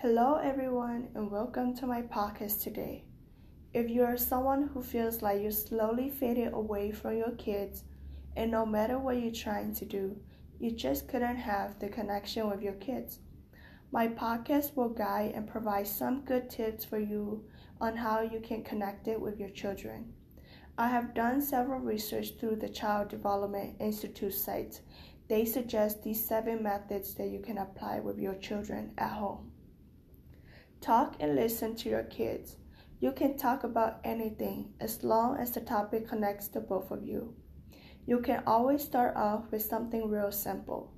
Hello, everyone, and welcome to my podcast today. If you are someone who feels like you're slowly fading away from your kids, and no matter what you're trying to do, you just couldn't have the connection with your kids, my podcast will guide and provide some good tips for you on how you can connect it with your children. I have done several research through the Child Development Institute site. They suggest these seven methods that you can apply with your children at home. Talk and listen to your kids. You can talk about anything as long as the topic connects the both of you. You can always start off with something real simple,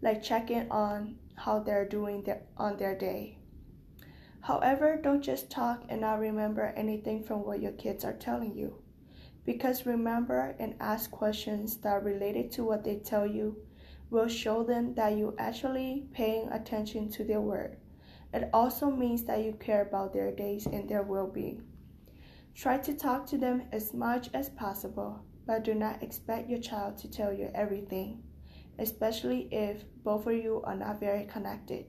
like checking on how they're doing their, on their day. However, don't just talk and not remember anything from what your kids are telling you. Because remember and ask questions that are related to what they tell you will show them that you're actually paying attention to their word. It also means that you care about their days and their well being. Try to talk to them as much as possible, but do not expect your child to tell you everything, especially if both of you are not very connected.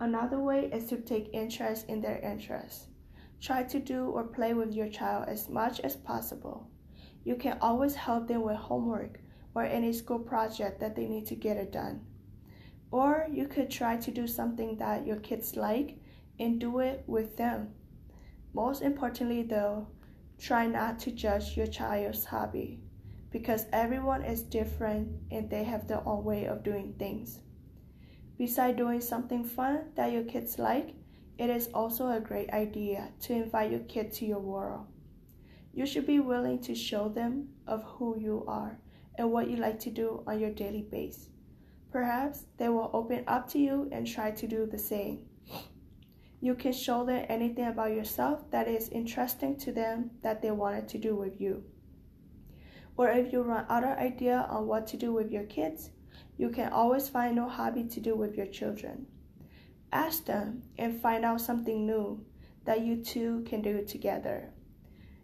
Another way is to take interest in their interests. Try to do or play with your child as much as possible. You can always help them with homework or any school project that they need to get it done. Or you could try to do something that your kids like and do it with them. Most importantly, though, try not to judge your child's hobby because everyone is different and they have their own way of doing things. Besides doing something fun that your kids like, it is also a great idea to invite your kid to your world. You should be willing to show them of who you are and what you like to do on your daily basis. Perhaps they will open up to you and try to do the same. You can show them anything about yourself that is interesting to them that they wanted to do with you. Or if you run out of idea on what to do with your kids, you can always find a hobby to do with your children. Ask them and find out something new that you two can do together.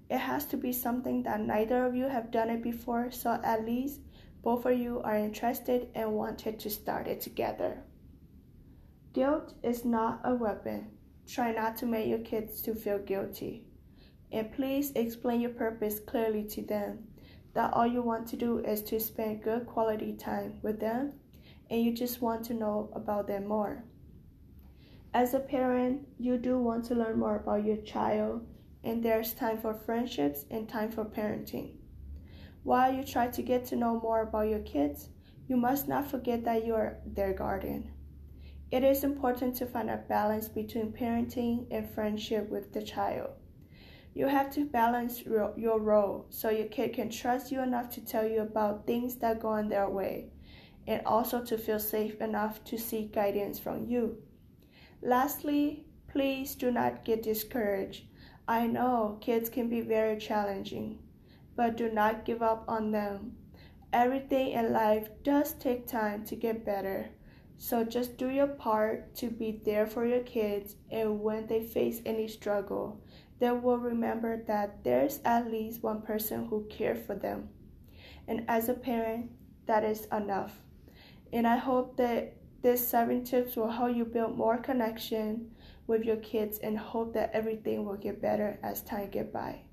It has to be something that neither of you have done it before, so at least both of you are interested and wanted to start it together. Guilt is not a weapon. Try not to make your kids to feel guilty. And please explain your purpose clearly to them that all you want to do is to spend good quality time with them and you just want to know about them more. As a parent, you do want to learn more about your child and there's time for friendships and time for parenting. While you try to get to know more about your kids, you must not forget that you are their guardian. It is important to find a balance between parenting and friendship with the child. You have to balance your role so your kid can trust you enough to tell you about things that go in their way, and also to feel safe enough to seek guidance from you. Lastly, please do not get discouraged. I know kids can be very challenging but do not give up on them. Everything in life does take time to get better. So just do your part to be there for your kids, and when they face any struggle, they will remember that there's at least one person who cares for them. And as a parent, that is enough. And I hope that these seven tips will help you build more connection with your kids and hope that everything will get better as time get by.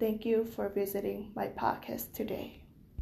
Thank you for visiting my podcast today.